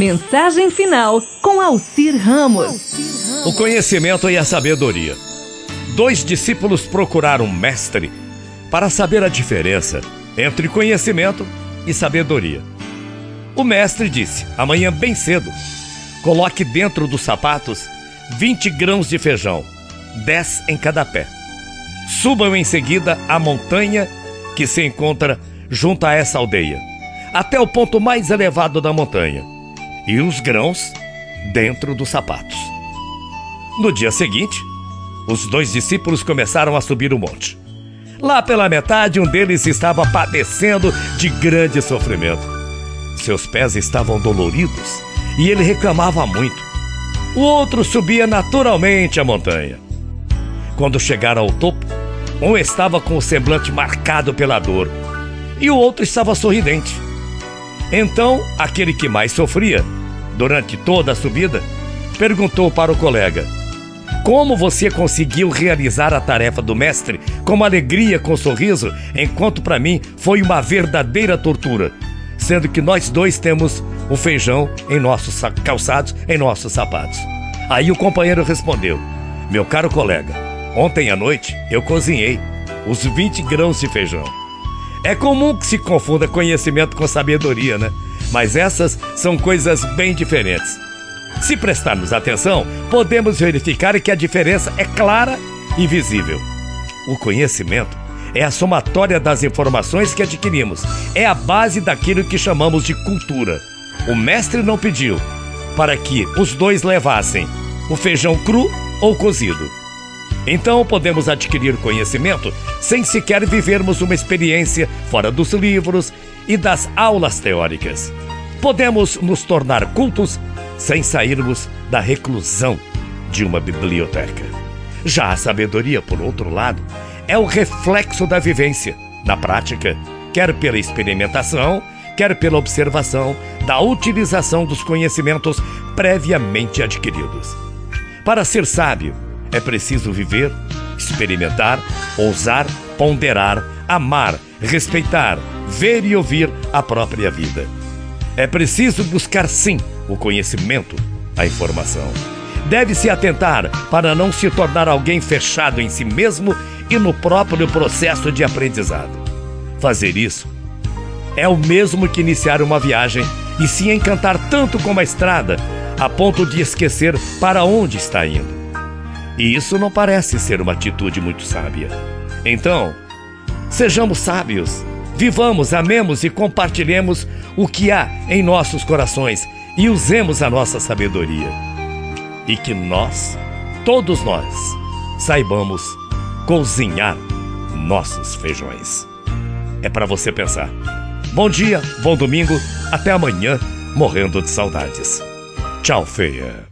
Mensagem final com Alcir Ramos. O conhecimento e a sabedoria. Dois discípulos procuraram um mestre para saber a diferença entre conhecimento e sabedoria. O mestre disse: amanhã bem cedo, coloque dentro dos sapatos 20 grãos de feijão, 10 em cada pé. Subam em seguida a montanha que se encontra junto a essa aldeia, até o ponto mais elevado da montanha e os grãos dentro dos sapatos. No dia seguinte, os dois discípulos começaram a subir o monte. Lá pela metade, um deles estava padecendo de grande sofrimento. Seus pés estavam doloridos e ele reclamava muito. O outro subia naturalmente a montanha. Quando chegaram ao topo, um estava com o semblante marcado pela dor e o outro estava sorridente. Então, aquele que mais sofria, durante toda a subida, perguntou para o colega: Como você conseguiu realizar a tarefa do mestre com alegria, com sorriso, enquanto para mim foi uma verdadeira tortura, sendo que nós dois temos o feijão em nossos calçados, em nossos sapatos? Aí o companheiro respondeu: Meu caro colega, ontem à noite eu cozinhei os 20 grãos de feijão. É comum que se confunda conhecimento com sabedoria, né? Mas essas são coisas bem diferentes. Se prestarmos atenção, podemos verificar que a diferença é clara e visível. O conhecimento é a somatória das informações que adquirimos, é a base daquilo que chamamos de cultura. O mestre não pediu para que os dois levassem o feijão cru ou cozido. Então podemos adquirir conhecimento sem sequer vivermos uma experiência fora dos livros e das aulas teóricas. Podemos nos tornar cultos sem sairmos da reclusão de uma biblioteca. Já a sabedoria, por outro lado, é o reflexo da vivência, na prática, quer pela experimentação, quer pela observação da utilização dos conhecimentos previamente adquiridos. Para ser sábio, é preciso viver, experimentar, ousar, ponderar, amar, respeitar, ver e ouvir a própria vida. É preciso buscar, sim, o conhecimento, a informação. Deve-se atentar para não se tornar alguém fechado em si mesmo e no próprio processo de aprendizado. Fazer isso é o mesmo que iniciar uma viagem e se encantar tanto com a estrada a ponto de esquecer para onde está indo. E isso não parece ser uma atitude muito sábia. Então, sejamos sábios, vivamos, amemos e compartilhemos o que há em nossos corações e usemos a nossa sabedoria. E que nós, todos nós, saibamos cozinhar nossos feijões. É para você pensar. Bom dia, bom domingo, até amanhã, morrendo de saudades. Tchau, feia.